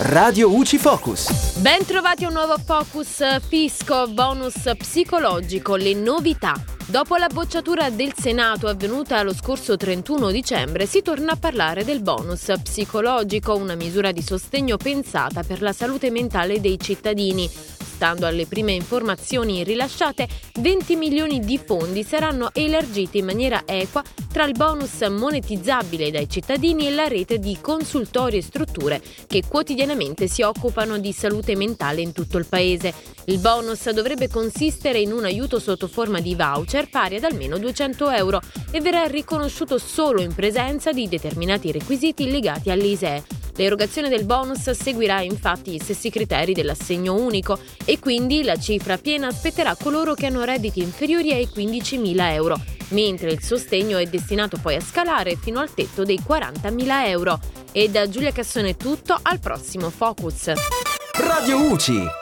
Radio UCI Focus. Ben trovati a un nuovo Focus Fisco Bonus Psicologico, le novità. Dopo la bocciatura del Senato avvenuta lo scorso 31 dicembre, si torna a parlare del bonus psicologico, una misura di sostegno pensata per la salute mentale dei cittadini. Stando alle prime informazioni rilasciate, 20 milioni di fondi saranno elargiti in maniera equa tra il bonus monetizzabile dai cittadini e la rete di consultori e strutture che quotidianamente si occupano di salute mentale in tutto il paese. Il bonus dovrebbe consistere in un aiuto sotto forma di voucher pari ad almeno 200 euro e verrà riconosciuto solo in presenza di determinati requisiti legati all'ISEE. L'erogazione del bonus seguirà infatti gli stessi criteri dell'assegno unico e quindi la cifra piena aspetterà coloro che hanno redditi inferiori ai 15.000 euro, mentre il sostegno è destinato poi a scalare fino al tetto dei 40.000 euro. E da Giulia Cassone è tutto, al prossimo Focus. Radio UCI.